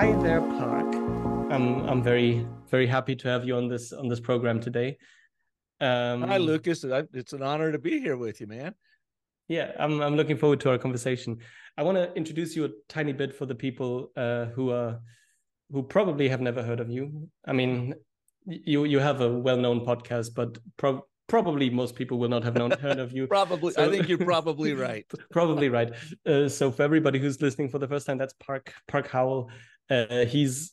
hi there, Park. I'm I'm very very happy to have you on this on this program today. Um, hi, Lucas. It's an honor to be here with you, man. Yeah, I'm I'm looking forward to our conversation. I want to introduce you a tiny bit for the people uh, who are who probably have never heard of you. I mean, you you have a well-known podcast, but pro- probably most people will not have known heard of you. probably, so, I think you're probably right. probably right. Uh, so for everybody who's listening for the first time, that's Park Park Howell. Uh, he's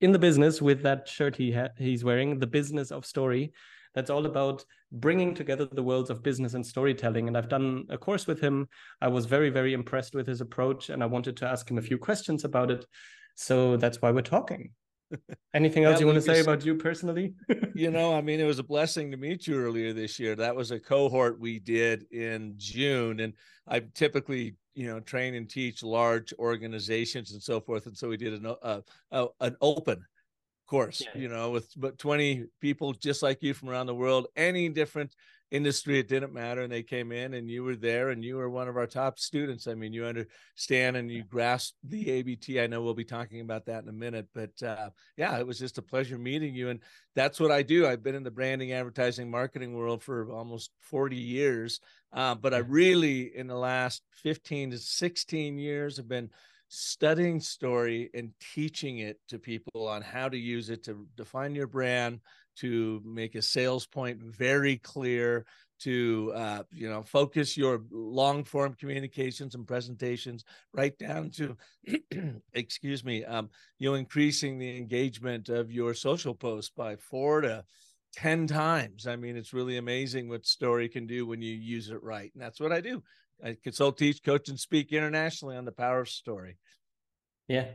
in the business with that shirt he ha- he's wearing, the business of story. That's all about bringing together the worlds of business and storytelling. And I've done a course with him. I was very, very impressed with his approach, and I wanted to ask him a few questions about it. So that's why we're talking. Anything else you want to say about you personally? you know, I mean, it was a blessing to meet you earlier this year. That was a cohort we did in June, and I typically, you know, train and teach large organizations and so forth. And so we did an uh, uh, an open course, yeah. you know, with but 20 people just like you from around the world, any different industry it didn't matter and they came in and you were there and you were one of our top students. I mean you understand and you grasp the abt i know we'll be talking about that in a minute but uh, yeah it was just a pleasure meeting you and that's what i do. I've been in the branding advertising marketing world for almost 40 years uh, but i really in the last 15 to 16 years have been studying story and teaching it to people on how to use it to define your brand to make a sales point very clear to uh, you know focus your long form communications and presentations right down to excuse me um, you know increasing the engagement of your social posts by four to 10 times. I mean it's really amazing what story can do when you use it right and that's what i do i consult teach coach and speak internationally on the power of story. Yeah.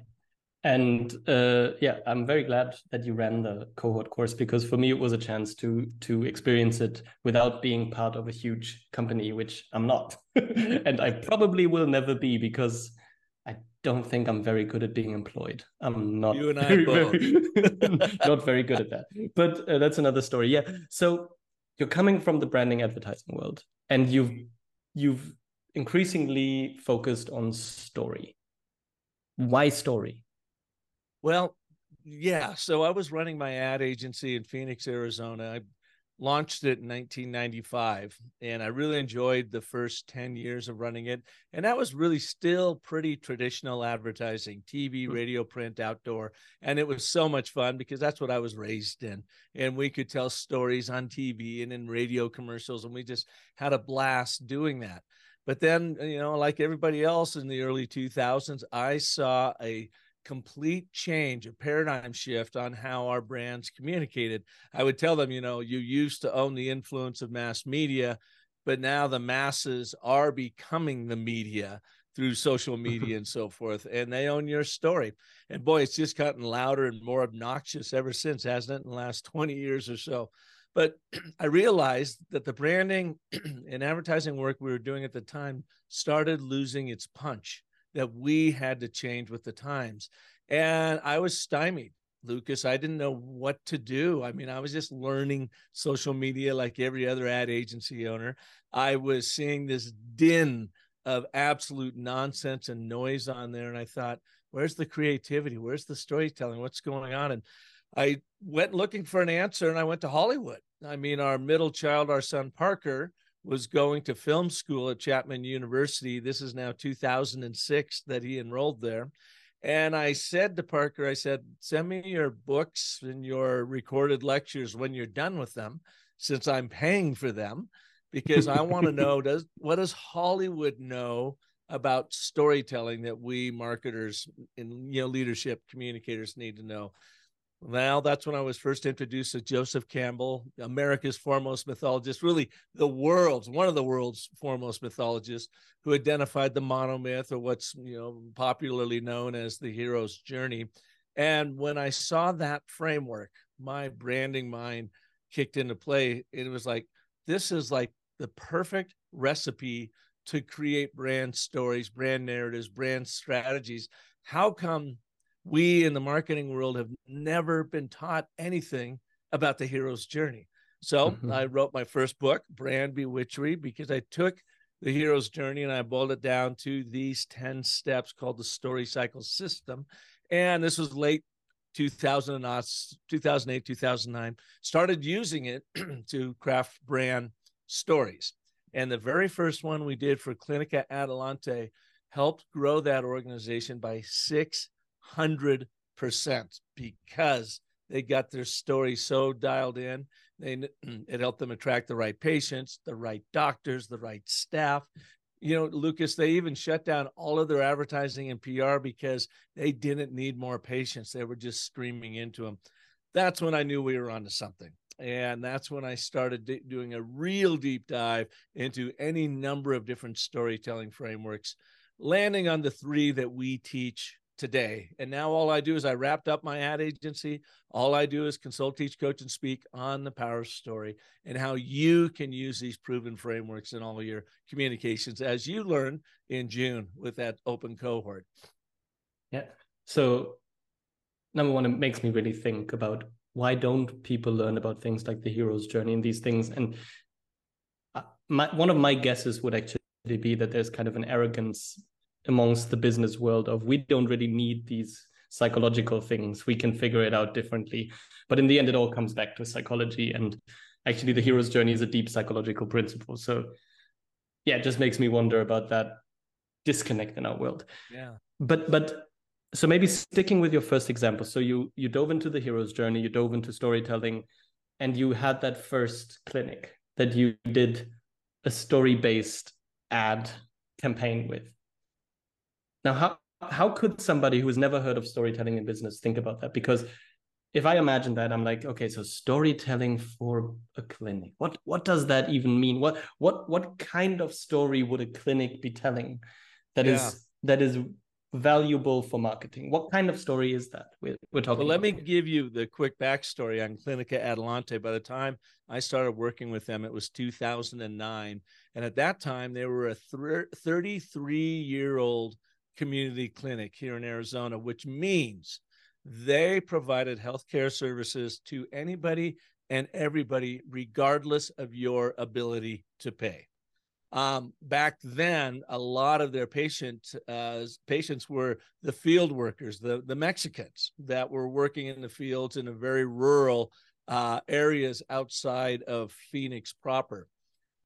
And uh, yeah i'm very glad that you ran the cohort course because for me it was a chance to to experience it without being part of a huge company which i'm not. And i probably will never be because i don't think i'm very good at being employed. I'm not you and i both. Very, not very good at that. But uh, that's another story. Yeah. So you're coming from the branding advertising world and you've you've increasingly focused on story why story well, yeah. So I was running my ad agency in Phoenix, Arizona. I launched it in 1995 and I really enjoyed the first 10 years of running it. And that was really still pretty traditional advertising TV, hmm. radio, print, outdoor. And it was so much fun because that's what I was raised in. And we could tell stories on TV and in radio commercials. And we just had a blast doing that. But then, you know, like everybody else in the early 2000s, I saw a complete change, a paradigm shift on how our brands communicated. I would tell them, you know, you used to own the influence of mass media, but now the masses are becoming the media through social media and so forth, and they own your story. And boy, it's just gotten louder and more obnoxious ever since, hasn't it, in the last 20 years or so? But I realized that the branding and advertising work we were doing at the time started losing its punch that we had to change with the times. And I was stymied, Lucas. I didn't know what to do. I mean, I was just learning social media like every other ad agency owner. I was seeing this din of absolute nonsense and noise on there. And I thought, where's the creativity? Where's the storytelling? What's going on? And I went looking for an answer and I went to Hollywood. I mean, our middle child, our son Parker, was going to film school at Chapman University. This is now 2006 that he enrolled there. And I said to Parker, I said, send me your books and your recorded lectures when you're done with them, since I'm paying for them, because I want to know does what does Hollywood know about storytelling that we marketers and you know leadership communicators need to know. Well, that's when I was first introduced to Joseph Campbell, America's foremost mythologist, really the world's one of the world's foremost mythologists who identified the monomyth or what's you know popularly known as the hero's journey. And when I saw that framework, my branding mind kicked into play. It was like this is like the perfect recipe to create brand stories, brand narratives, brand strategies. How come we in the marketing world have never been taught anything about the hero's journey. So mm-hmm. I wrote my first book, Brand Bewitchery, because I took the hero's journey and I boiled it down to these 10 steps called the story cycle system. And this was late 2000, 2008, 2009. Started using it to craft brand stories. And the very first one we did for Clinica Adelante helped grow that organization by 600% because they got their story so dialed in. They, it helped them attract the right patients, the right doctors, the right staff. You know, Lucas, they even shut down all of their advertising and PR because they didn't need more patients. They were just streaming into them. That's when I knew we were onto something. And that's when I started d- doing a real deep dive into any number of different storytelling frameworks, landing on the three that we teach today. And now all I do is I wrapped up my ad agency. All I do is consult, teach, coach, and speak on the power story and how you can use these proven frameworks in all your communications, as you learn in June with that open cohort. Yeah. So number one, it makes me really think about why don't people learn about things like the hero's journey and these things? And uh, my, one of my guesses would actually be that there's kind of an arrogance amongst the business world of we don't really need these psychological things. We can figure it out differently. But in the end it all comes back to psychology. And actually the hero's journey is a deep psychological principle. So yeah it just makes me wonder about that disconnect in our world. Yeah. But but so maybe sticking with your first example. So you you dove into the hero's journey you dove into storytelling and you had that first clinic that you did a story based ad campaign with now, how how could somebody who has never heard of storytelling in business think about that? Because if I imagine that, I'm like, okay, so storytelling for a clinic. What what does that even mean? What what what kind of story would a clinic be telling that yeah. is that is valuable for marketing? What kind of story is that we're, we're talking? Well, let me give you the quick backstory on Clinica Adelante. By the time I started working with them, it was 2009, and at that time they were a 33 year old community clinic here in Arizona, which means they provided healthcare services to anybody and everybody, regardless of your ability to pay. Um, back then, a lot of their patient uh, patients were the field workers, the the Mexicans that were working in the fields in a very rural uh, areas outside of Phoenix proper.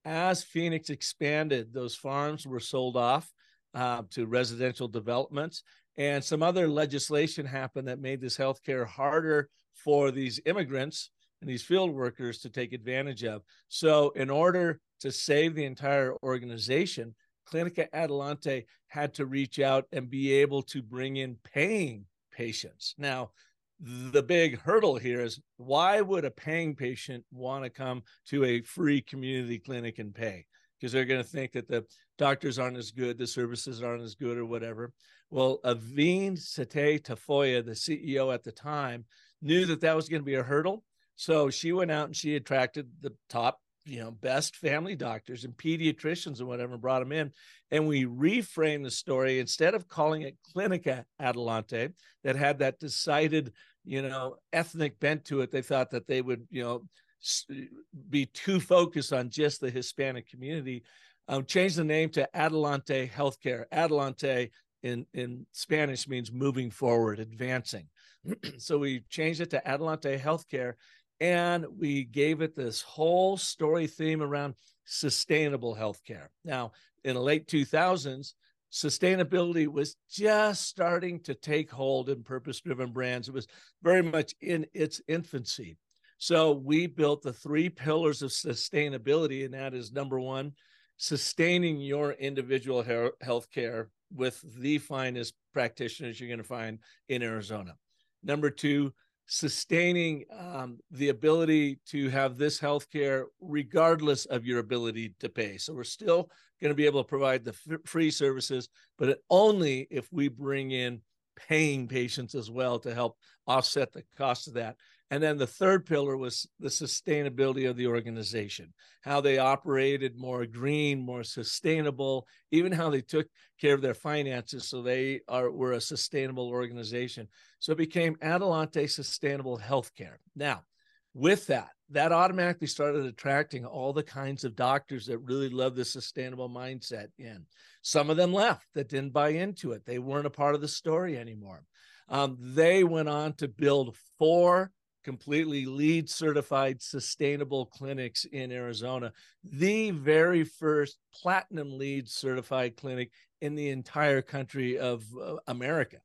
As Phoenix expanded, those farms were sold off uh, to residential developments. And some other legislation happened that made this healthcare harder for these immigrants and these field workers to take advantage of. So, in order to save the entire organization, Clinica Adelante had to reach out and be able to bring in paying patients. Now, the big hurdle here is why would a paying patient want to come to a free community clinic and pay? because they're going to think that the doctors aren't as good, the services aren't as good, or whatever. Well, Avein Saaty-Tafoya, the CEO at the time, knew that that was going to be a hurdle. So she went out and she attracted the top, you know, best family doctors and pediatricians and whatever, brought them in. And we reframed the story instead of calling it Clinica Adelante, that had that decided, you know, ethnic bent to it. They thought that they would, you know, be too focused on just the Hispanic community. Um, change the name to Adelante Healthcare. Adelante in, in Spanish means moving forward, advancing. so we changed it to Adelante Healthcare and we gave it this whole story theme around sustainable healthcare. Now, in the late 2000s, sustainability was just starting to take hold in purpose driven brands. It was very much in its infancy. So we built the three pillars of sustainability, and that is number one, sustaining your individual health care with the finest practitioners you're going to find in Arizona. Number two, sustaining um, the ability to have this health care regardless of your ability to pay. So we're still going to be able to provide the f- free services, but only if we bring in paying patients as well to help offset the cost of that. And then the third pillar was the sustainability of the organization, how they operated more green, more sustainable, even how they took care of their finances so they are were a sustainable organization. So it became Adelante Sustainable Healthcare. Now, with that, that automatically started attracting all the kinds of doctors that really love the sustainable mindset in. Some of them left that didn't buy into it. They weren't a part of the story anymore. Um, they went on to build four completely LEED certified sustainable clinics in Arizona, the very first platinum LEED certified clinic in the entire country of uh, America.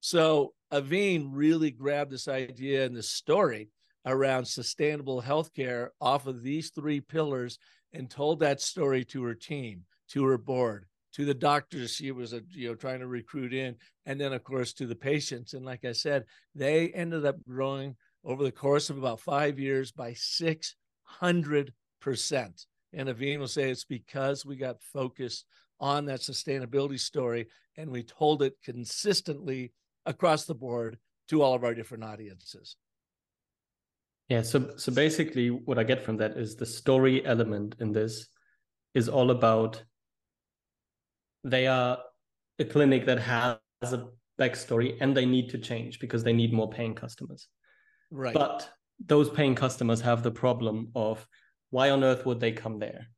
So Avein really grabbed this idea and this story around sustainable healthcare off of these three pillars and told that story to her team, to her board, to the doctors she was uh, you know trying to recruit in and then of course to the patients and like i said they ended up growing over the course of about five years by 600%. And Avein will say it's because we got focused on that sustainability story and we told it consistently across the board to all of our different audiences. Yeah, so so basically what I get from that is the story element in this is all about they are a clinic that has a backstory and they need to change because they need more paying customers. Right. But those paying customers have the problem of why on earth would they come there?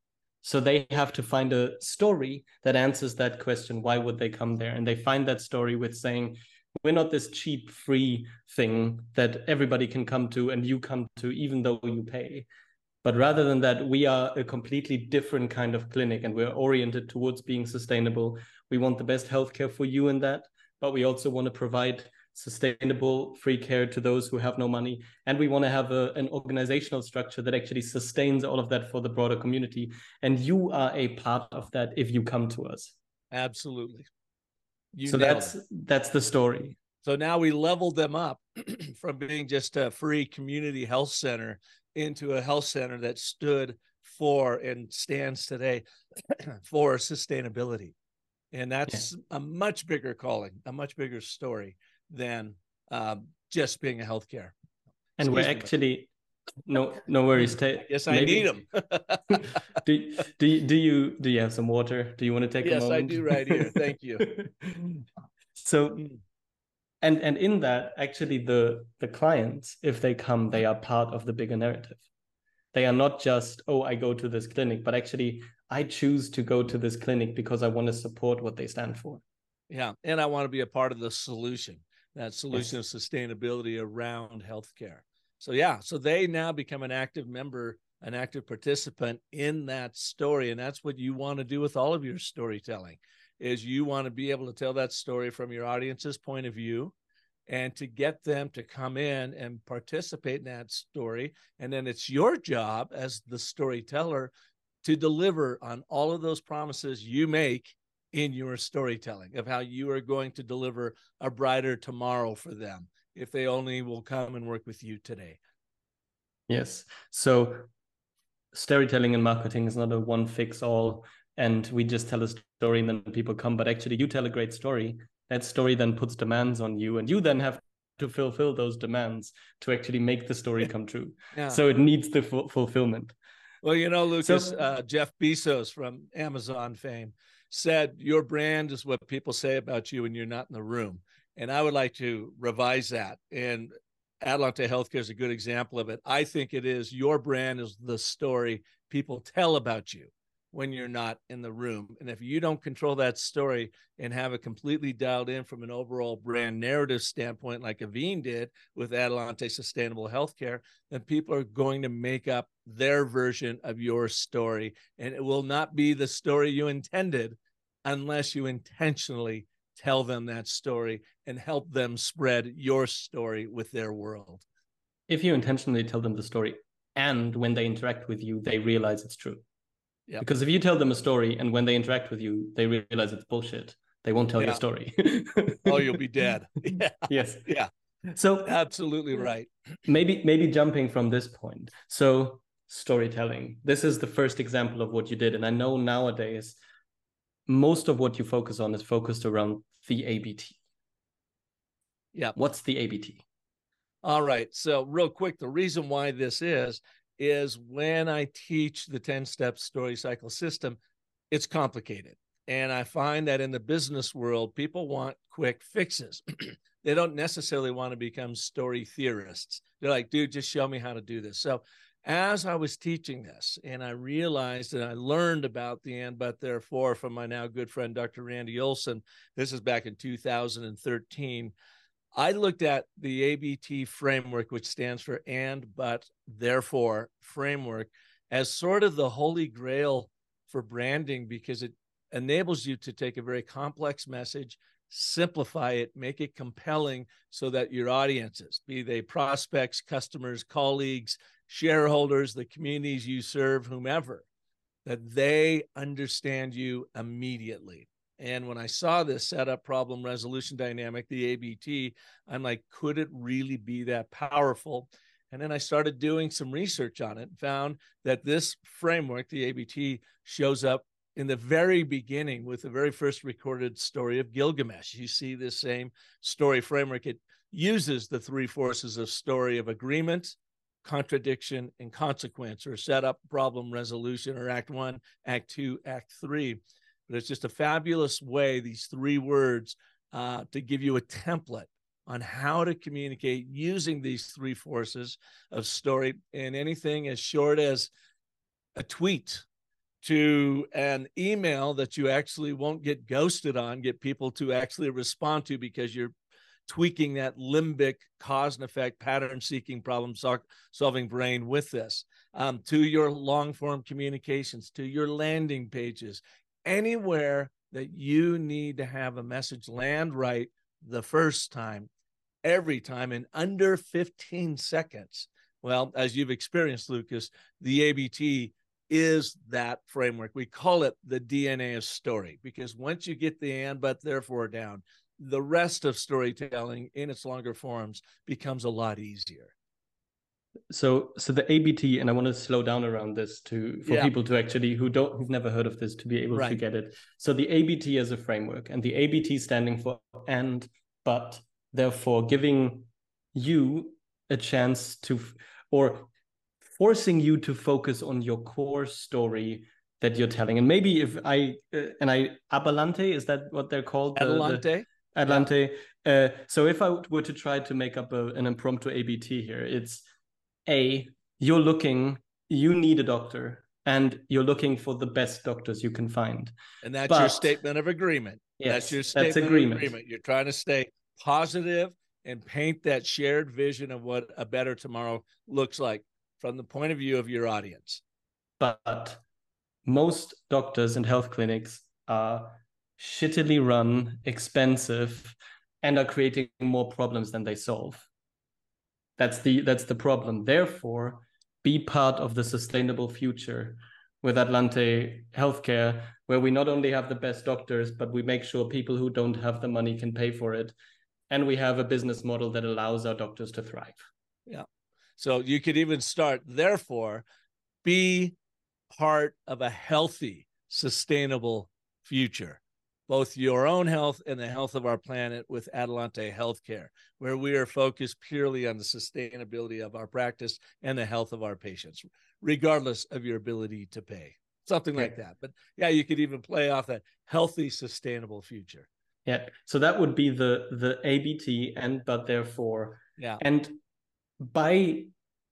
So they have to find a story that answers that question. Why would they come there? And they find that story with saying, we're not this cheap free thing that everybody can come to and you come to even though you pay. But rather than that, we are a completely different kind of clinic and we're oriented towards being sustainable. We want the best healthcare for you in that, but we also want to provide sustainable free care to those who have no money. And we want to have a, an organizational structure that actually sustains all of that for the broader community. And you are a part of that if you come to us. Absolutely. You so that's it. that's the story. So now we leveled them up from being just a free community health center into a health center that stood for and stands today for sustainability. And that's yeah. a much bigger calling a much bigger story than um, just being a healthcare. And Excuse we're actually no no worries. yes, I maybe. need them. do, do do you do you have some water? Do you want to take yes, a moment? I do right here. Thank you. so mm. and and in that actually the the clients if they come they are part of the bigger narrative they are not just oh i go to this clinic but actually i choose to go to this clinic because i want to support what they stand for yeah and i want to be a part of the solution that solution of sustainability around healthcare. So yeah, so they now become an active member, an active participant in that story, and that's what you want to do with all of your storytelling. Is you want to be able to tell that story from your audience's point of view, and to get them to come in and participate in that story, and then it's your job as the storyteller to deliver on all of those promises you make in your storytelling of how you are going to deliver a brighter tomorrow for them if they only will come and work with you today. Yes. So storytelling and marketing is not a one fix all and we just tell a story and then people come but actually you tell a great story that story then puts demands on you and you then have to fulfill those demands to actually make the story come true yeah. so it needs the fulfillment well you know lucas so, uh, jeff bezos from amazon fame said your brand is what people say about you when you're not in the room. And I would like to revise that. And Adelante Healthcare is a good example of it. I think it is your brand is the story people tell about you when you're not in the room. And if you don't control that story and have it completely dialed in from an overall brand narrative standpoint, like Avein did with Adelante Sustainable Healthcare, then people are going to make up their version of your story. And it will not be the story you intended unless you intentionally tell them that story and help them spread your story with their world. If you intentionally tell them the story and when they interact with you, they realize it's true. Because if you tell them a story and when they interact with you, they realize it's bullshit, they won't tell yeah. your story. oh, you'll be dead. Yeah. Yes. Yeah. So absolutely right. maybe maybe jumping from this point. So storytelling. This is the first example of what you did. And I know nowadays most of what you focus on is focused around the ABT. Yeah. What's the ABT? All right. So, real quick, the reason why this is is when I teach the 10 step story cycle system, it's complicated. And I find that in the business world, people want quick fixes. they don't necessarily want to become story theorists. They're like, dude, just show me how to do this. So as I was teaching this, and I realized and I learned about the and but therefore from my now good friend Dr. Randy Olson. This is back in 2013. I looked at the ABT framework, which stands for and but therefore framework, as sort of the holy grail for branding because it enables you to take a very complex message, simplify it, make it compelling so that your audiences, be they prospects, customers, colleagues, shareholders, the communities you serve, whomever, that they understand you immediately. And when I saw this setup problem resolution dynamic, the ABT, I'm like, could it really be that powerful? And then I started doing some research on it and found that this framework, the ABT, shows up in the very beginning with the very first recorded story of Gilgamesh. You see this same story framework. It uses the three forces of story of agreement, contradiction, and consequence, or setup, problem, resolution, or act one, act two, act three. But it's just a fabulous way, these three words, uh, to give you a template on how to communicate using these three forces of story in anything as short as a tweet to an email that you actually won't get ghosted on, get people to actually respond to because you're tweaking that limbic cause and effect pattern seeking problem solving brain with this um, to your long form communications to your landing pages anywhere that you need to have a message land right the first time every time in under 15 seconds. Well, as you've experienced, Lucas, the ABT is that framework. We call it the DNA of story because once you get the and, but, therefore down, the rest of storytelling in its longer forms becomes a lot easier. So, so the ABT, and I want to slow down around this to for yeah. people to actually who don't who've never heard of this to be able right. to get it. So the ABT as a framework, and the ABT standing for and, but, therefore giving you a chance to or forcing you to focus on your core story that you're telling and maybe if i uh, and i abalante is that what they're called abalante the, adelante yeah. uh, so if i were to try to make up a, an impromptu abt here it's a you're looking you need a doctor and you're looking for the best doctors you can find and that's but, your statement of agreement yes, that's your statement that's agreement. of agreement you're trying to stay positive and paint that shared vision of what a better tomorrow looks like from the point of view of your audience. But most doctors and health clinics are shittily run, expensive, and are creating more problems than they solve. That's the that's the problem. Therefore, be part of the sustainable future with Atlante Healthcare, where we not only have the best doctors, but we make sure people who don't have the money can pay for it and we have a business model that allows our doctors to thrive. Yeah. So you could even start, therefore, be part of a healthy, sustainable future, both your own health and the health of our planet with Adelante Healthcare, where we are focused purely on the sustainability of our practice and the health of our patients, regardless of your ability to pay. Something like that. But yeah, you could even play off that healthy, sustainable future. Yeah. So that would be the the ABT and but therefore. Yeah. And by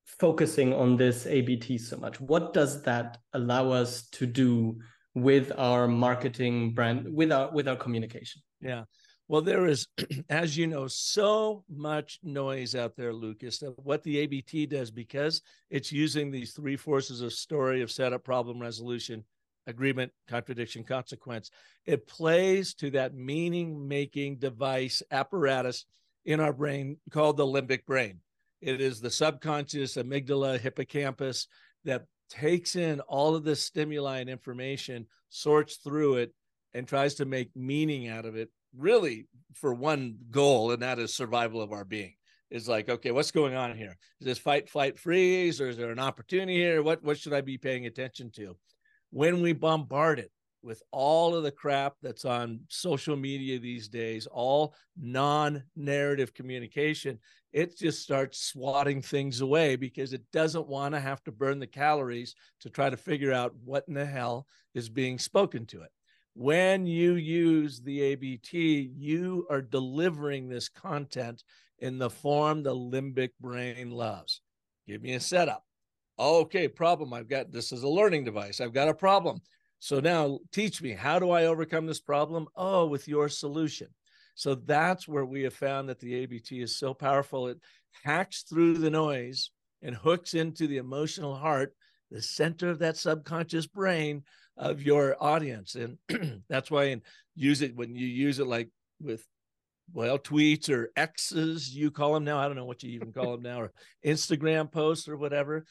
focusing on this ABT so much, what does that allow us to do with our marketing brand, with our with our communication? Yeah. Well, there is, as you know, so much noise out there, Lucas, what the ABT does because it's using these three forces of story, of setup, problem, resolution, agreement, contradiction, consequence. It plays to that meaning making device apparatus in our brain called the limbic brain. It is the subconscious amygdala hippocampus that takes in all of this stimuli and information, sorts through it, and tries to make meaning out of it, really for one goal, and that is survival of our being. Is like, okay, what's going on here? Is this fight, flight, freeze, or is there an opportunity here? What what should I be paying attention to? when we bombard it with all of the crap that's on social media these days, all non narrative communication, it just starts swatting things away because it doesn't want to have to burn the calories to try to figure out what in the hell is being spoken to it. When you use the ABT, you are delivering this content in the form the limbic brain loves. Give me a setup, Okay, problem. I've got this is a learning device. I've got a problem. So now teach me, how do I overcome this problem? Oh, with your solution. So that's where we have found that the ABT is so powerful. It hacks through the noise and hooks into the emotional heart, the center of that subconscious brain of your audience. And that's why and use it when you use it like with well, tweets or X's, you call them now. I don't know what you even call them now, or Instagram posts or whatever.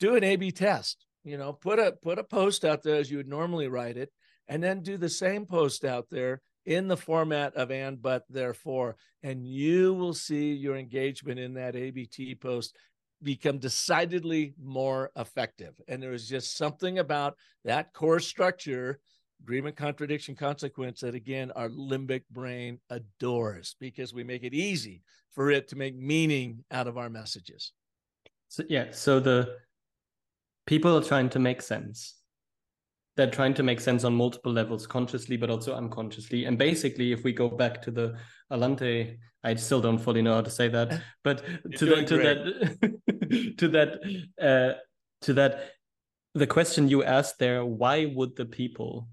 Do an A/B test. You know, put a put a post out there as you would normally write it, and then do the same post out there in the format of and but therefore, and you will see your engagement in that ABT post become decidedly more effective. And there is just something about that core structure agreement, contradiction, consequence that again our limbic brain adores because we make it easy for it to make meaning out of our messages. So yeah, so the people are trying to make sense. They're trying to make sense on multiple levels, consciously but also unconsciously. And basically, if we go back to the Alante, I still don't fully know how to say that, but to, the, to that to that uh, to that the question you asked there, why would the people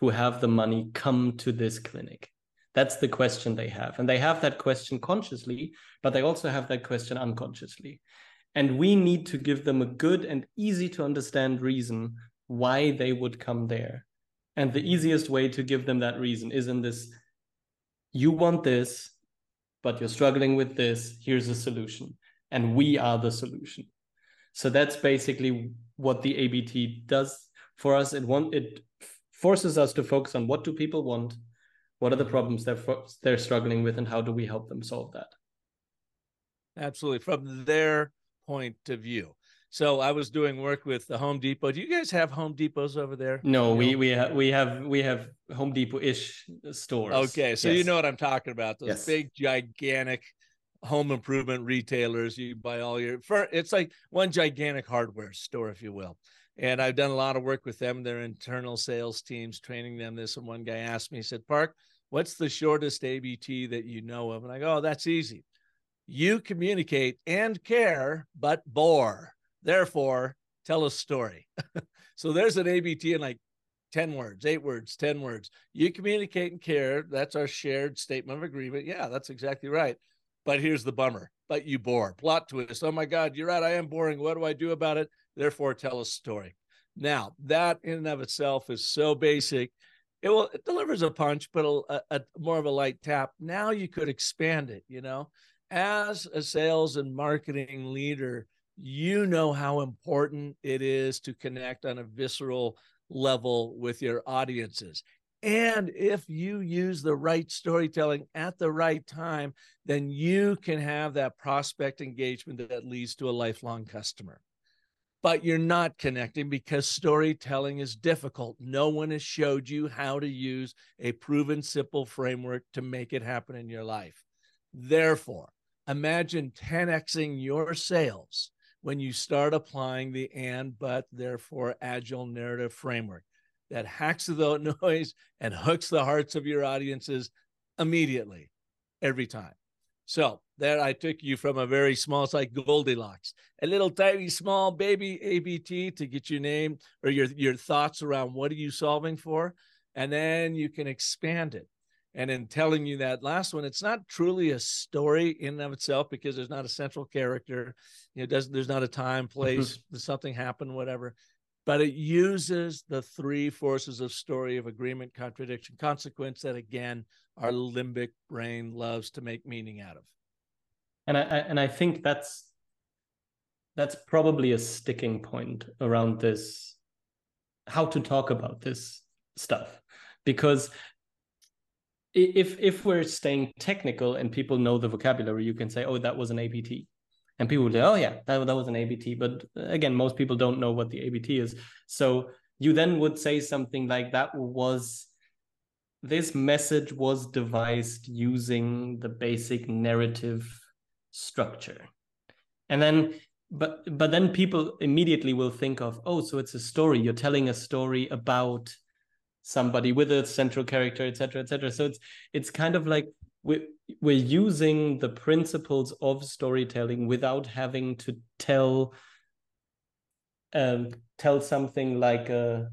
who have the money come to this clinic? That's the question they have. And they have that question consciously, but they also have that question unconsciously. And we need to give them a good and easy to understand reason why they would come there. And the easiest way to give them that reason is in this you want this, but you're struggling with this. Here's a solution. And we are the solution. So that's basically what the ABT does for us. It want it forces us to focus on what do people want, what are the problems they're they're struggling with, and how do we help them solve that. Absolutely, from their point of view. So I was doing work with the Home Depot. Do you guys have Home Depots over there? No, we we have we have we have Home Depot ish stores. Okay, so yes. you know what I'm talking about. Those yes. big gigantic home improvement retailers. You buy all your it's like one gigantic hardware store, if you will. And I've done a lot of work with them, their internal sales teams, training them this. And one guy asked me, he said, Park, what's the shortest ABT that you know of? And I go, oh, that's easy. You communicate and care, but bore. Therefore, tell a story. so there's an ABT in like 10 words, eight words, 10 words. You communicate and care. That's our shared statement of agreement. Yeah, that's exactly right. But here's the bummer. But you bore. Plot twist. Oh my God, you're right. I am boring. What do I do about it? therefore tell a story. Now, that in and of itself is so basic. It will it delivers a punch, but a, a, more of a light tap. Now you could expand it, you know. As a sales and marketing leader, you know how important it is to connect on a visceral level with your audiences. And if you use the right storytelling at the right time, then you can have that prospect engagement that leads to a lifelong customer but you're not connecting because storytelling is difficult. No one has showed you how to use a proven simple framework to make it happen in your life. Therefore, imagine 10xing your sales when you start applying the and, but, therefore, agile narrative framework that hacks the noise and hooks the hearts of your audiences immediately, every time. So there I took you from a very small, it's like Goldilocks, a little tiny small baby ABT to get your name or your, your thoughts around what are you solving for? And then you can expand it. And in telling you that last one, it's not truly a story in and of itself because there's not a central character. You know, does there's not a time, mm-hmm. place, something happened, whatever. But it uses the three forces of story of agreement, contradiction, consequence that again our limbic brain loves to make meaning out of and I, I and I think that's that's probably a sticking point around this how to talk about this stuff because if if we're staying technical and people know the vocabulary you can say oh that was an abt and people will say oh yeah that, that was an abt but uh, again most people don't know what the abt is. So you then would say something like that was this message was devised using the basic narrative structure. And then but but then people immediately will think of oh so it's a story. You're telling a story about somebody with a central character etc etc so it's it's kind of like we're, we're using the principles of storytelling without having to tell um, tell something like a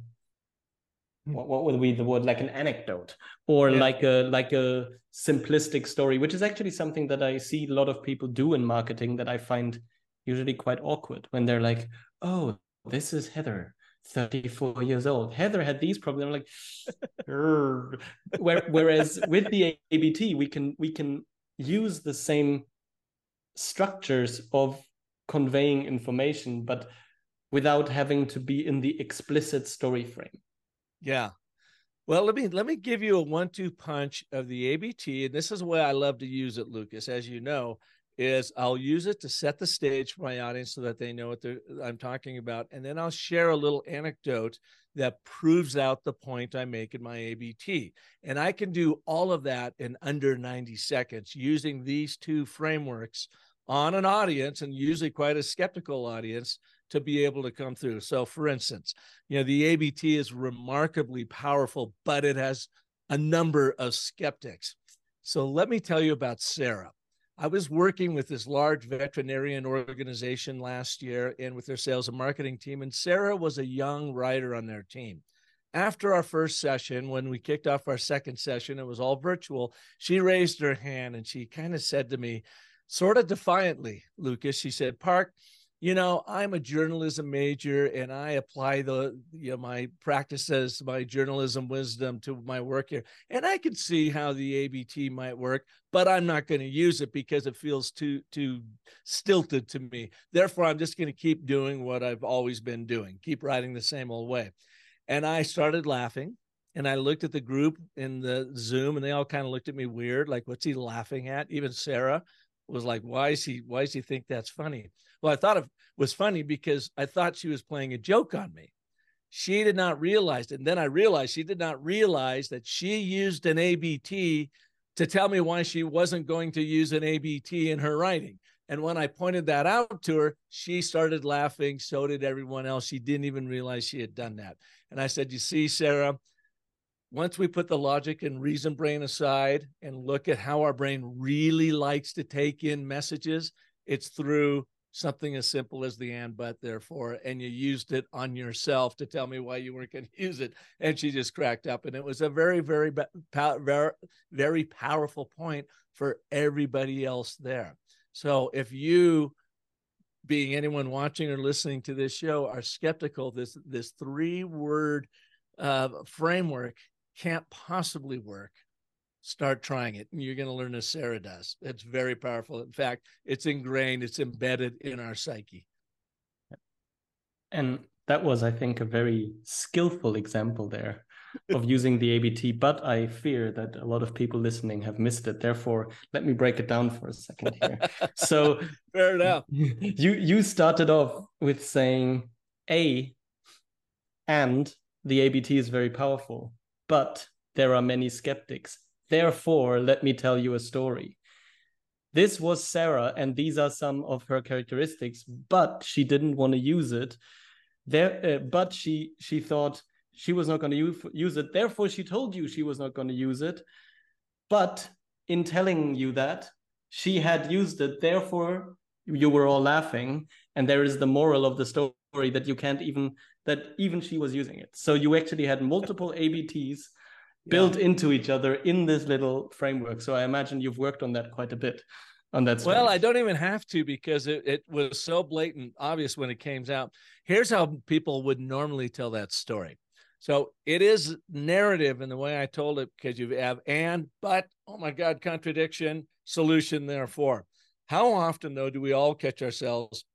what, what would be the word? Like an anecdote or yeah. like a like a simplistic story which is actually something that i see a lot of people do in marketing that i find usually quite awkward when they're like oh this is heather 34 years old heather had these problems I'm like whereas with the abt we can we can use the same structures of conveying information but without having to be in the explicit story frame. Yeah. Well, let me let me give you a one-two punch of the ABT, and this is the way I love to use it, Lucas. As you know, is I'll use it to set the stage for my audience so that they know what uh, I'm talking about, and then I'll share a little anecdote that proves out the point I make in my ABT. And I can do all of that in under 90 seconds using these two frameworks on an audience, and usually quite a skeptical audience, to be able to come through. So, for instance, you know, the ABT is remarkably powerful, but it has a number of skeptics. So, let me tell you about Sarah. I was working with this large veterinarian organization last year and with their sales and marketing team, and Sarah was a young writer on their team. After our first session, when we kicked off our second session, it was all virtual. She raised her hand and she kind of said to me, sort of defiantly, Lucas, she said, Park, you know i'm a journalism major and i apply the you know my practices my journalism wisdom to my work here and i can see how the abt might work but i'm not going to use it because it feels too too stilted to me. Therefore i'm just going to keep doing what i've always been doing keep writing the same old way. And i started laughing and i looked at the group in the zoom and they all kind of looked at me weird like what's he laughing at? Even sarah was like why is he why does he think that's funny well, I thought it was funny because I thought she was playing a joke on me. She did not realize it. And then I realized she did not realize that she used an ABT to tell me why she wasn't going to use an ABT in her writing. And when I pointed that out to her, she started laughing. So did everyone else. She didn't even realize she had done that. And I said, You see, Sarah, once we put the logic and reason brain aside and look at how our brain really likes to take in messages, it's through something as simple as the and but therefore and you used it on yourself to tell me why you weren't going to use it and she just cracked up and it was a very very very very powerful point for everybody else there. So if you being anyone watching or listening to this show are skeptical this this three word uh, framework can't possibly work start trying it. And you're going to learn as sarah does it's very powerful. In fact it's ingrained it's embedded in our psyche. And that was i think a very skillful example there of using the abt but i fear that a lot of people listening have missed it. Therefore let me break it down for a second here. So fair enough. you you started off with saying a and the abt is very powerful but there are many skeptics Therefore, let me tell you a story. This was Sarah, and these are some of her characteristics, but she didn't want to use it. There, uh, but she she thought she was not going to use it. Therefore, she told you she was not going to use it. But in telling you that, she had used it. Therefore, you were all laughing. And there is the moral of the story that you can't even that even she was using it. So you actually had multiple ABTs built yeah. into each other in this little framework. So I imagine you've worked on that quite a bit. On that. Well, I don't even have to because it, it was so blatant, obvious when it came out. Here's how people would normally tell that story. So it is narrative in the way I told it because you have and, but, oh my God, contradiction, solution, therefore. How often, though, do we all catch ourselves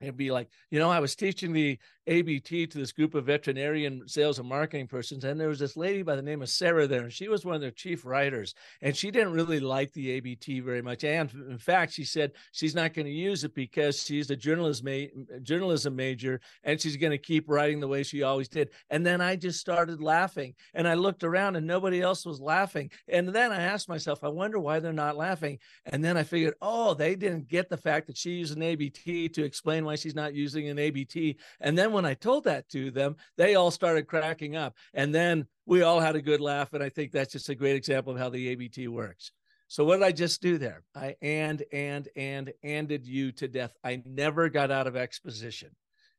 and be like, you know, I was teaching the ABT to this group of veterinarian sales and marketing persons. And there was this lady by the name of Sarah there, and she was one of their chief writers. And she didn't really like the ABT very much. And in fact, she said she's not going to use it because she's a journalism, ma- journalism major and she's going to keep writing the way she always did. And then I just started laughing and I looked around and nobody else was laughing. And then I asked myself, I wonder why they're not laughing. And then I figured, oh, they didn't get the fact that she used an ABT to explain why she's not using an ABT. And then when I told that to them, they all started cracking up. And then we all had a good laugh. And I think that's just a great example of how the ABT works. So what did I just do there? I and and and anded you to death. I never got out of exposition.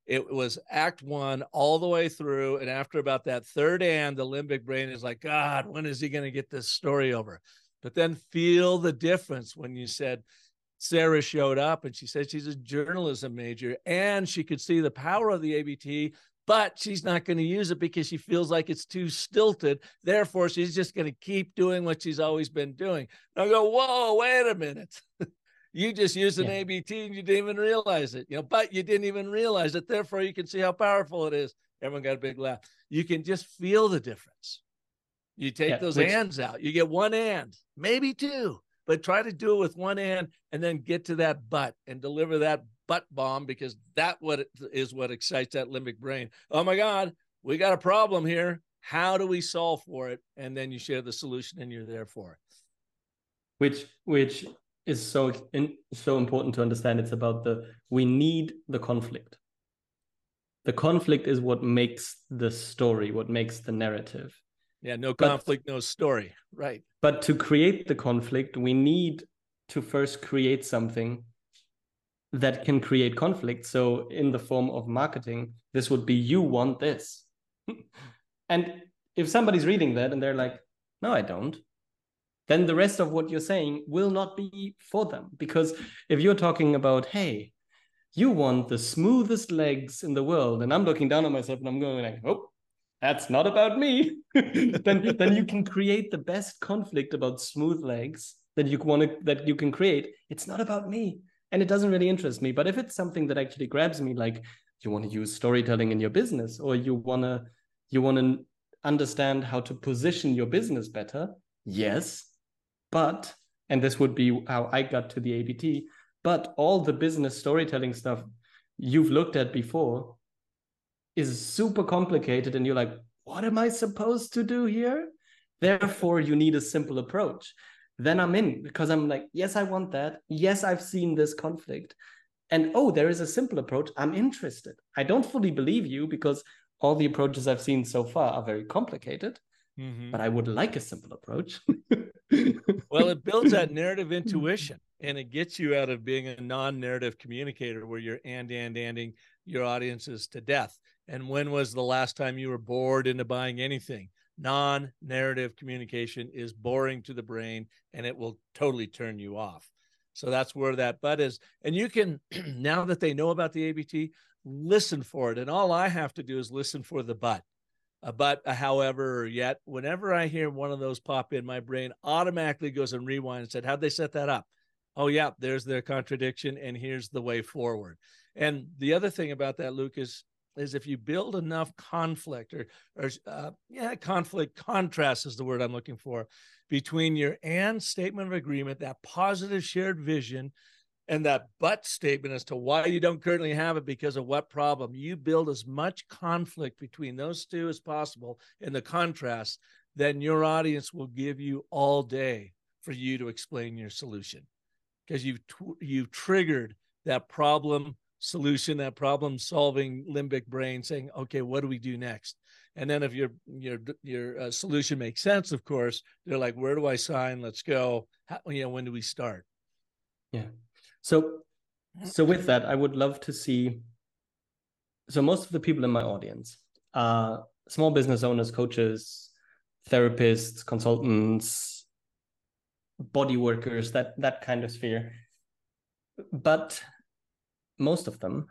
it was act one all the way through. And after about that third and, the limbic brain is like, God, when is he going to get this story over? But then feel the difference when you said, Sarah showed up and she said she's a journalism major and she could see the power of the ABT, but she's not going to use it because she feels like it's too stilted. Therefore, she's just going to keep doing what she's always been doing. And I go, whoa, wait a minute. You just used an yeah. ABT and you didn't even realize it, you know, but you didn't even realize it. Therefore, you can see how powerful it is. Everyone got a big laugh. You can just feel the difference. You take yeah, those which, ands out, you get one and, maybe two, but try to do it with one hand and then get to that but and deliver that but bomb because that what is what excites that limbic brain. Oh my God, we got a problem here. How do we solve for it? And then you share the solution and you're there for it. Which which is so in, so important to understand. It's about the we need the conflict. The conflict is what makes the story, what makes the narrative. Yeah, no conflict, but, no story. Right. But to create the conflict, we need to first create something that can create conflict. So, in the form of marketing, this would be you want this. and if somebody's reading that and they're like, no, I don't, then the rest of what you're saying will not be for them. Because if you're talking about, hey, you want the smoothest legs in the world, and I'm looking down on myself and I'm going like, oh, that's not about me. then then you can create the best conflict about smooth legs that you want to that you can create. It's not about me. And it doesn't really interest me. But if it's something that actually grabs me, like you want to use storytelling in your business, or you wanna you wanna understand how to position your business better, yes, but, and this would be how I got to the ABT, but all the business storytelling stuff you've looked at before is super complicated. And you're like, what am I supposed to do here? Therefore, you need a simple approach. Then I'm in because I'm like, yes, I want that. Yes, I've seen this conflict. And oh, there is a simple approach. I'm interested. I don't fully believe you because all the approaches I've seen so far are very complicated, mm-hmm. but I would like a simple approach. well, it builds that narrative intuition and it gets you out of being a non-narrative communicator where you're and and anding your audiences to death. And when was the last time you were bored into buying anything? Non-narrative communication is boring to the brain and it will totally turn you off. So that's where that but is. And you can now that they know about the ABT, listen for it. And all I have to do is listen for the but. Uh, but uh, however, yet whenever I hear one of those pop in, my brain automatically goes and rewind and said, "How'd they set that up?" Oh, yeah, there's their contradiction, and here's the way forward. And the other thing about that, Lucas, is if you build enough conflict or, or uh, yeah, conflict contrast is the word I'm looking for between your and statement of agreement, that positive shared vision, and that but statement as to why you don't currently have it because of what problem you build as much conflict between those two as possible in the contrast then your audience will give you all day for you to explain your solution. Because you've you've triggered that problem solution that problem solving limbic brain saying okay what do we do next and then if your your your uh, solution makes sense of course they're like where do i sign let's go How, you know when do we start yeah so, so with that, I would love to see. So most of the people in my audience are small business owners, coaches, therapists, consultants, body workers, that that kind of sphere. But most of them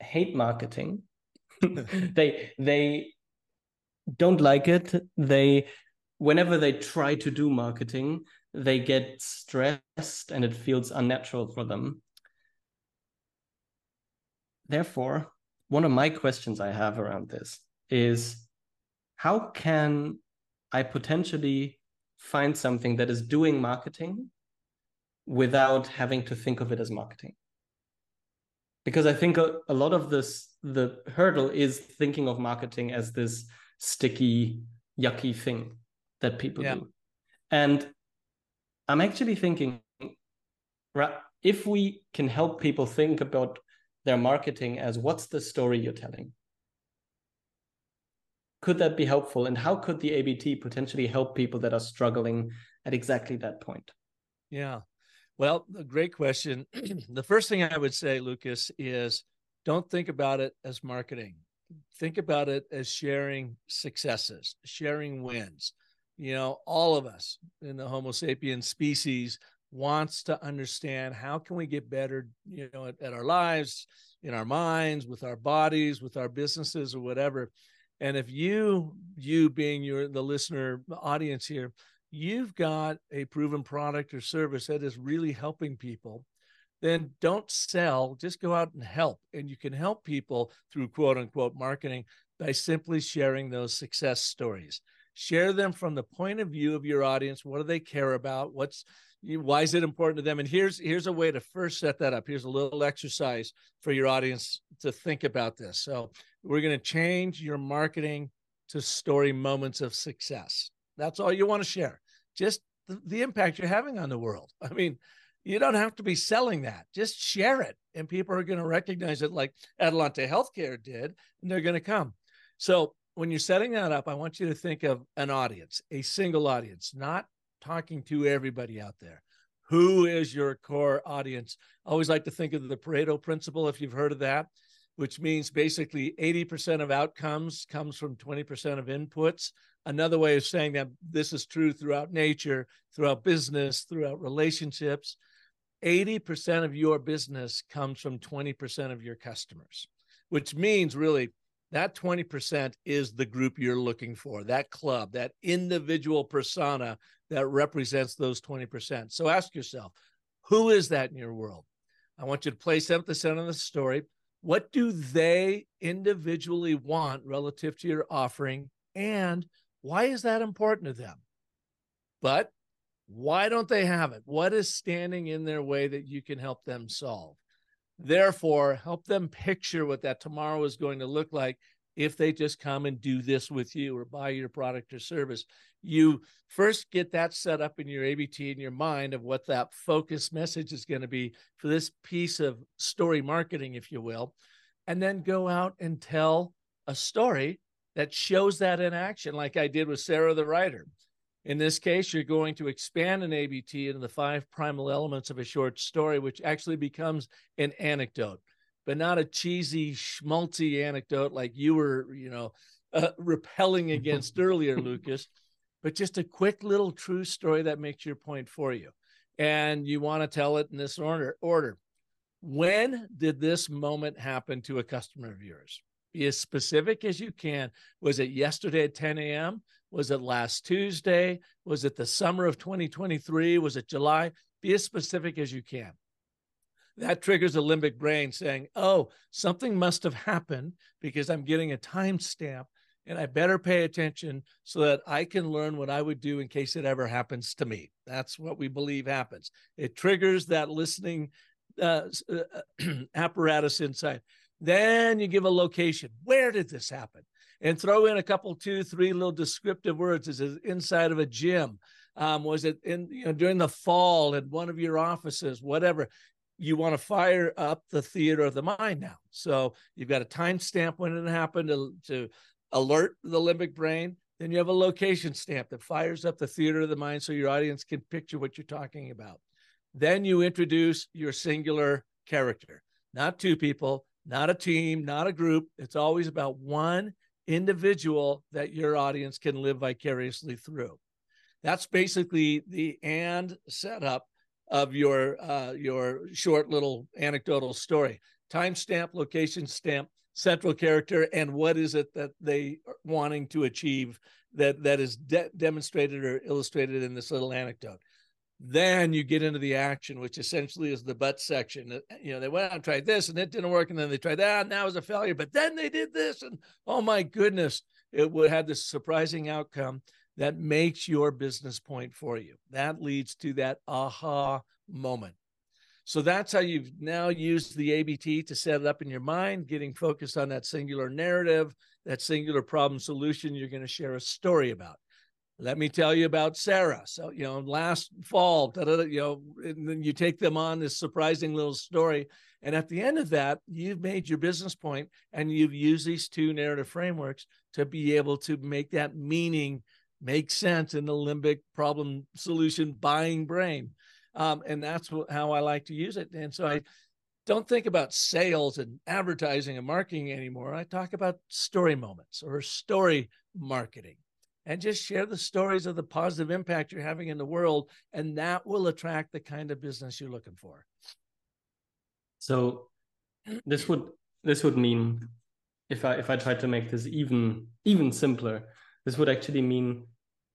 hate marketing. they they don't like it. They whenever they try to do marketing, they get stressed and it feels unnatural for them. Therefore, one of my questions I have around this is how can I potentially find something that is doing marketing without having to think of it as marketing? Because I think a, a lot of this, the hurdle is thinking of marketing as this sticky, yucky thing that people yeah. do. And I'm actually thinking if we can help people think about their marketing as what's the story you're telling? Could that be helpful? And how could the ABT potentially help people that are struggling at exactly that point? Yeah. Well, a great question. the first thing I would say, Lucas, is don't think about it as marketing. Think about it as sharing successes, sharing wins. You know, all of us in the Homo sapiens species wants to understand how can we get better, you know, at, at our lives, in our minds, with our bodies, with our businesses or whatever. And if you, you being your the listener audience here, you've got a proven product or service that is really helping people, then don't sell, just go out and help. And you can help people through quote unquote marketing by simply sharing those success stories. Share them from the point of view of your audience. What do they care about? What's why is it important to them? And here's here's a way to first set that up. Here's a little exercise for your audience to think about this. So we're going to change your marketing to story moments of success. That's all you want to share. Just the, the impact you're having on the world. I mean, you don't have to be selling that. Just share it, and people are going to recognize it, like Adelante Healthcare did, and they're going to come. So when you're setting that up, I want you to think of an audience, a single audience, not talking to everybody out there. Who is your core audience? I always like to think of the Pareto principle, if you've heard of that, which means basically 80% of outcomes comes from 20% of inputs. Another way of saying that this is true throughout nature, throughout business, throughout relationships. 80% of your business comes from 20% of your customers, which means really that 20% is the group you're looking for, that club, that individual persona that represents those 20%. So ask yourself, who is that in your world? I want you to place at the the story. What do they individually want relative to your offering? And why is that important to them? But why don't they have it? What is standing in their way that you can help them solve? Therefore, help them picture what that tomorrow is going to look like if they just come and do this with you or buy your product or service. You first get that set up in your ABT in your mind of what that focus message is going to be for this piece of story marketing, if you will, and then go out and tell a story that shows that in action, like I did with Sarah the writer. In this case, you're going to expand an ABT into the five primal elements of a short story, which actually becomes an anecdote, but not a cheesy, schmaltzy anecdote like you were, you know, uh, repelling against earlier, Lucas, but just a quick little true story that makes your point for you. And you want to tell it in this order. Order. When did this moment happen to a customer of yours? Be as specific as you can. Was it yesterday at 10 a.m.? Was it last Tuesday? Was it the summer of 2023? Was it July? Be as specific as you can. That triggers the limbic brain saying, oh, something must have happened because I'm getting a timestamp and I better pay attention so that I can learn what I would do in case it ever happens to me. That's what we believe happens. It triggers that listening uh, uh apparatus inside. Then you give a location. Where did this happen? and throw in a couple, two, three little descriptive words. Is it inside of a gym? Um, was it in you know during the fall at one of your offices? Whatever. You want to fire up the theater of the mind now. So you've got a timestamp when it happened to, to alert the limbic brain. Then you have a location stamp that fires up the theater of the mind so your audience can picture what you're talking about. Then you introduce your singular character, not two people, not a team, not a group. It's always about one individual that your audience can live vicariously through. That's basically the and setup of your uh, your short little anecdotal story. Timestamp, location stamp, central character, and what is it that they are wanting to achieve that that is de- demonstrated or illustrated in this little anecdote. Then you get into the action, which essentially is the but section. Uh, you know, they went out and tried this and it didn't work. And then they tried that and that was a failure. But then they did this. And oh my goodness, it would have this surprising outcome that makes your business point for you. That leads to that aha moment. So that's how you've now used the ABT to set it up in your mind, getting focused on that singular narrative, that singular problem solution you're going to share a story about let me tell you about Sarah. So, you know, last fall, you know, and then you take them on this surprising little story. And at the end of that, you've made your business point and you've used these two narrative frameworks to be able to make that meaning make sense in the limbic problem solution buying brain. Um, and that's what, how I like to use it. And so I, don't think about sales and advertising and marketing anymore. I talk about story moments or story marketing and just share the stories of the positive impact you're having in the world. And that will attract the kind of business you're looking for. So this would this would mean if I if I try to make this even even simpler, this would actually mean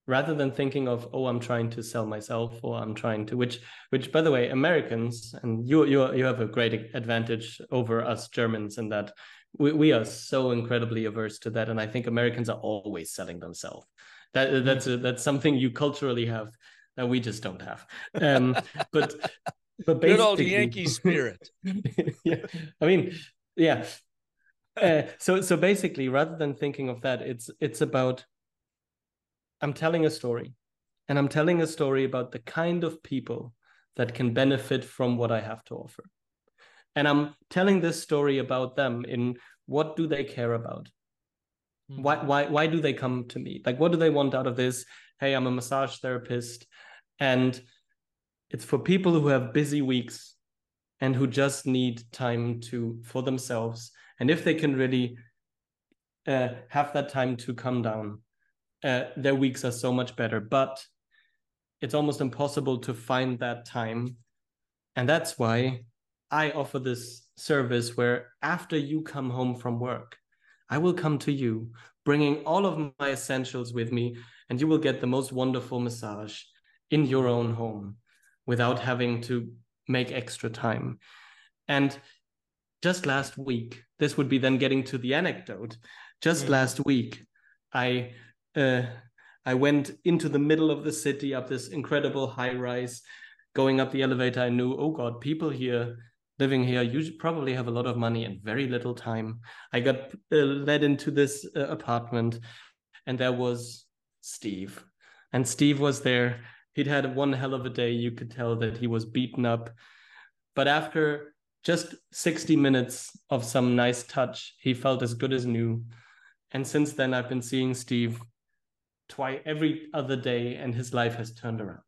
rather than thinking of oh i'm trying to sell myself or i'm trying to which which by the way americans and you you you have a great advantage over us germans in that we, we are so incredibly averse to that and i think americans are always selling themselves. That that's a, that's something you culturally have that we just don't have. Um but but basically, good old yankee spirit. Yeah. I mean yeah. Uh, so so basically rather than thinking of that it's it's about I'm telling a story. And I'm telling a story about the kind of people that can benefit from what I have to offer. And I'm telling this story about them in what do they care about? Mm-hmm. Why, why, why do they come to me? Like, what do they want out of this? Hey, I'm a massage therapist. And it's for people who have busy weeks and who just need time to for themselves. And if they can really uh, have that time to come down uh, their weeks are so much better. But it's almost impossible to find that time. And that's why I offer this service where after you come home from work, I will come to you, bringing all of my essentials with me, and you will get the most wonderful massage in your own home without having to make extra time. And just last week, this would be then getting to the anecdote. Just mm. last week, I uh, I went into the middle of the city up this incredible high rise. Going up the elevator, I knew, oh God, people here living here usually probably have a lot of money and very little time. I got uh, led into this uh, apartment, and there was Steve. And Steve was there. He'd had one hell of a day. You could tell that he was beaten up. But after just 60 minutes of some nice touch, he felt as good as new. And since then, I've been seeing Steve twice every other day and his life has turned around.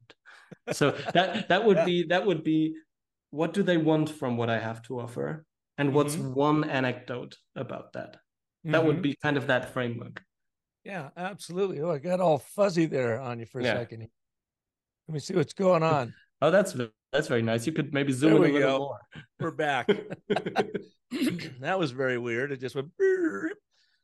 So that that would be that would be what do they want from what i have to offer? And what's mm-hmm. one anecdote about that? That mm-hmm. would be kind of that framework. Yeah absolutely. Oh i got all fuzzy there on you for a yeah. second let me see what's going on. Oh that's that's very nice. You could maybe zoom in a little go. more. We're back. That was very weird. It just went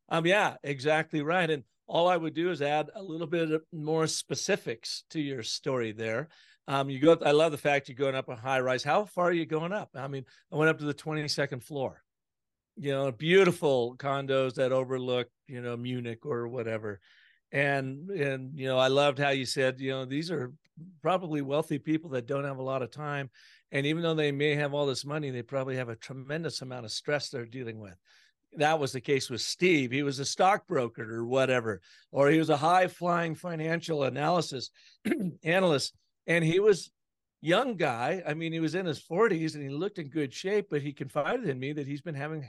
um yeah exactly right. And all I would do is add a little bit more specifics to your story there. Um, you go. I love the fact you're going up a high rise. How far are you going up? I mean, I went up to the 22nd floor. You know, beautiful condos that overlook, you know, Munich or whatever. And and you know, I loved how you said, you know, these are probably wealthy people that don't have a lot of time. And even though they may have all this money, they probably have a tremendous amount of stress they're dealing with that was the case with Steve. He was a stockbroker or whatever, or he was a high flying financial analysis analyst. And he was young guy. I mean, he was in his 40s and he looked in good shape, but he confided in me that he's been having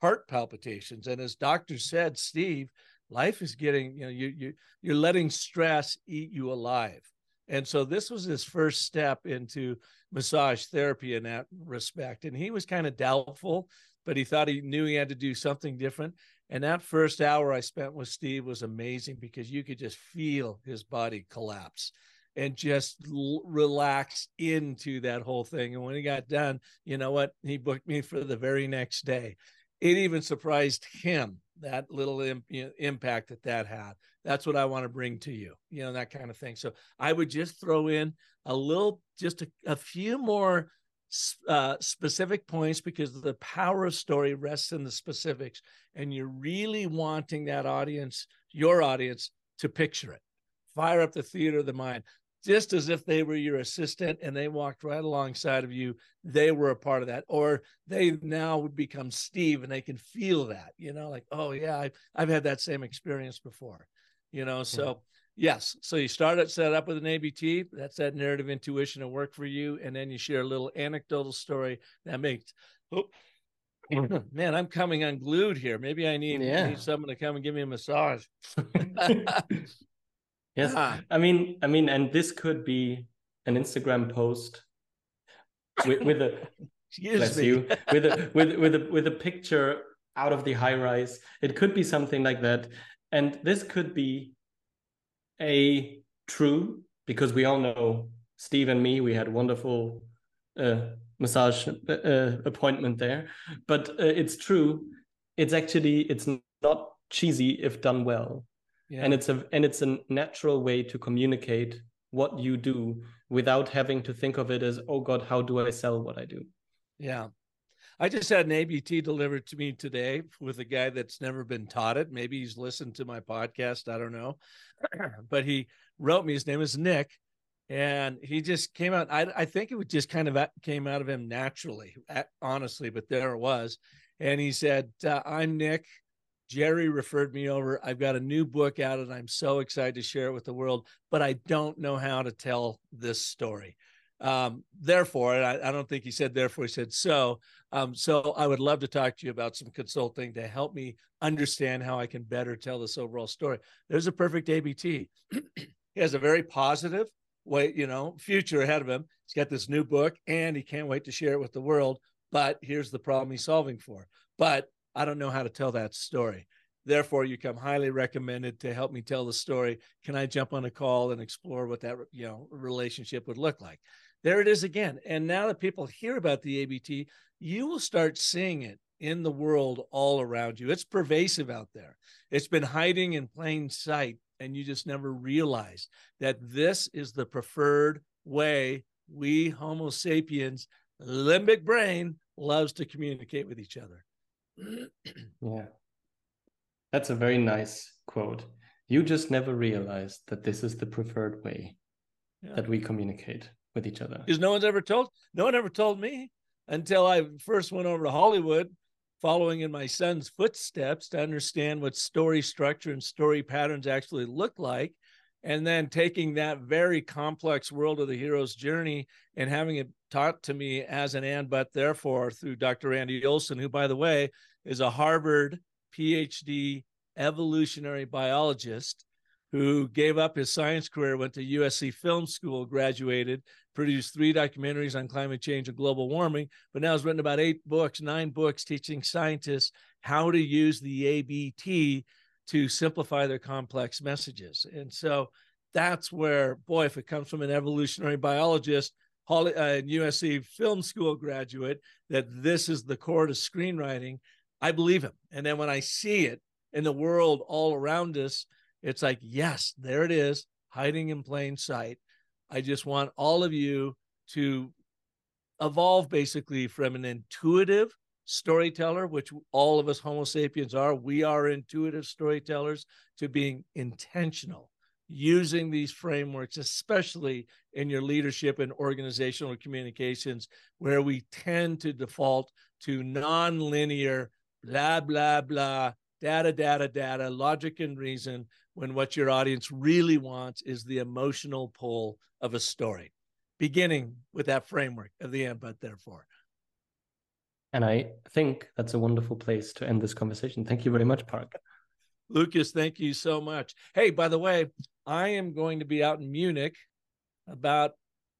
heart palpitations. And his doctor said, Steve, life is getting, you know, you, you, you're letting stress eat you alive. And so this was his first step into massage therapy in that respect. And he was kind of doubtful but he thought he knew he had to do something different. And that first hour I spent with Steve was amazing because you could just feel his body collapse and just l- relax into that whole thing. And when he got done, you know what? He booked me for the very next day. It even surprised him that little imp- impact that that had. That's what I want to bring to you, you know, that kind of thing. So I would just throw in a little, just a, a few more uh, specific points because the power of story rests in the specifics and you're really wanting that audience your audience to picture it. Fire up the theater of the mind. Just as if they were your assistant and they walked right alongside of you they were a part of that. Or they now would become steve and they can feel that you know like oh yeah i've, I've had that same experience before you know? So Yes. So you start it set up with an ABT. That's that narrative intuition and work for you. And then you share a little anecdotal story that makes, oh, man, I'm coming unglued here. Maybe I need, yeah. need someone to come and give me a massage. yes. Ah. I mean, I mean, and this could be an Instagram post with, with a Excuse Bless me. you. With a with with a with a picture out of the high rise. It could be something like that. And this could be a true, because we all know Steve and me, we had a wonderful uh, massage uh, appointment there. But uh, it's true. It's actually it's not cheesy if done well. Yeah. And it's a and it's a natural way to communicate what you do without having to think of it as, oh God, how do I sell what I do? Yeah. I just had an ABT delivered to me today with a guy that's never been taught it. Maybe he's listened to my podcast. I don't know. but he wrote me, his name is Nick. And he just came out. I, I think it just kind of came out of him naturally, honestly, but there it was. And he said, uh, I'm Nick. Jerry referred me over. I've got a new book out and I'm so excited to share it with the world, but I don't know how to tell this story. Um, therefore, I, I, don't think he said therefore, he said so. Um, so I would love to talk to you about some consulting to help me understand how I can better tell this overall story. There's a perfect ABT. he has a very positive way, you know, future ahead of him. He's got this new book and he can't wait to share it with the world. But here's the problem he's solving for. But I don't know how to tell that story. Therefore, you come highly recommended to help me tell the story. Can I jump on a call and explore what that you know relationship would look like? There it is again. And now that people hear about the ABT, you will start seeing it in the world all around you. It's pervasive out there. It's been hiding in plain sight, and you just never realize that this is the preferred way we Homo sapiens, limbic brain, loves to communicate with each other. yeah. That's a very nice quote. You just never realized that this is the preferred way yeah. that we communicate with each other. Because no one's ever told, no one ever told me until I first went over to Hollywood, following in my son's footsteps to understand what story structure and story patterns actually look like. And then taking that very complex world of the hero's journey and having it taught to me as an and but therefore through Dr. Randy Olson, who, by the way, is a Harvard PhD evolutionary biologist who gave up his science career, went to USC Film School, graduated, produced three documentaries on climate change and global warming, but now has written about eight books, nine books teaching scientists how to use the ABT to simplify their complex messages. And so that's where, boy, if it comes from an evolutionary biologist, Holly, uh, USC Film School graduate, that this is the core to screenwriting, I believe him. And then when I see it in the world all around us, it's like, yes, there it is, hiding in plain sight. I just want all of you to evolve basically from an intuitive storyteller, which all of us Homo sapiens are. We are intuitive storytellers, to being intentional, using these frameworks, especially in your leadership and organizational communications, where we tend to default to non-linear, blah, blah, blah, data, data, data, logic and reason, when what your audience really wants is the emotional pull of a story, beginning with that framework of the and but therefore. And I think that's a wonderful place to end this conversation. Thank you very much, Park. Lucas, thank you so much. Hey, by the way, I am going to be out in Munich about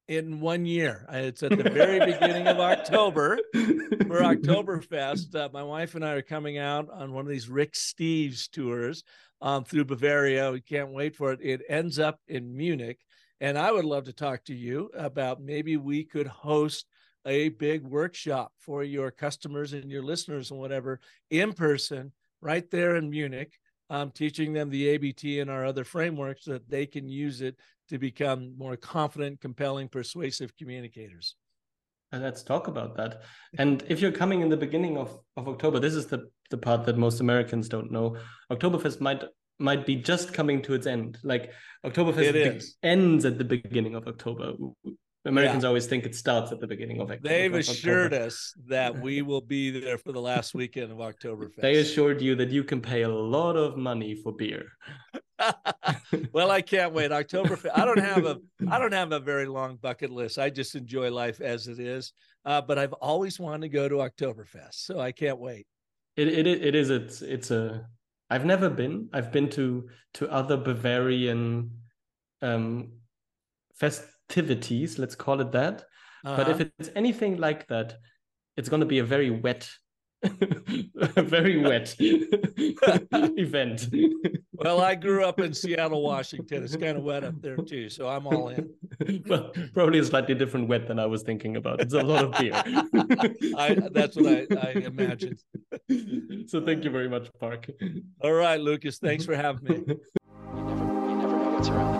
in one year. It's at the very beginning of October for Oktoberfest. Uh, my wife and I are coming out on one of these Rick Steves tours um, through Bavaria. We can't wait for it. It ends up in Munich. And I would love to talk to you about maybe we could host a big workshop for your customers and your listeners and whatever in person right there in Munich, um, teaching them the ABT and our other frameworks so that they can use it to become more confident, compelling, persuasive communicators. And let's talk about that. And if you're coming in the beginning of, of October, this is the, the part that most Americans don't know. Oktoberfest might might be just coming to its end. Like Oktoberfest ends at the beginning of October. Americans yeah. always think it starts at the beginning of October. They've assured us that we will be there for the last weekend of Oktoberfest. They assured you that you can pay a lot of money for beer. Well, I can't wait. Oktoberfest. I don't have a I don't have a very long bucket list. I just enjoy life as it is. Uh, but I've always wanted to go to Oktoberfest, so I can't wait. It it it is it's it's a I've never been. I've been to to other Bavarian um festivities, let's call it that. Uh-huh. But if uh-huh. it's anything like that, it's going to be a very wet a very wet event. Well, I grew up in Seattle, Washington. It's kind of wet up there too, so I'm all in. well, probably a slightly different wet than I was thinking about. It's a lot of beer. I, that's what I, I imagined. So thank you very much, Park. All right, Lucas. Thanks for having me. You never, you never know what's around the next corner.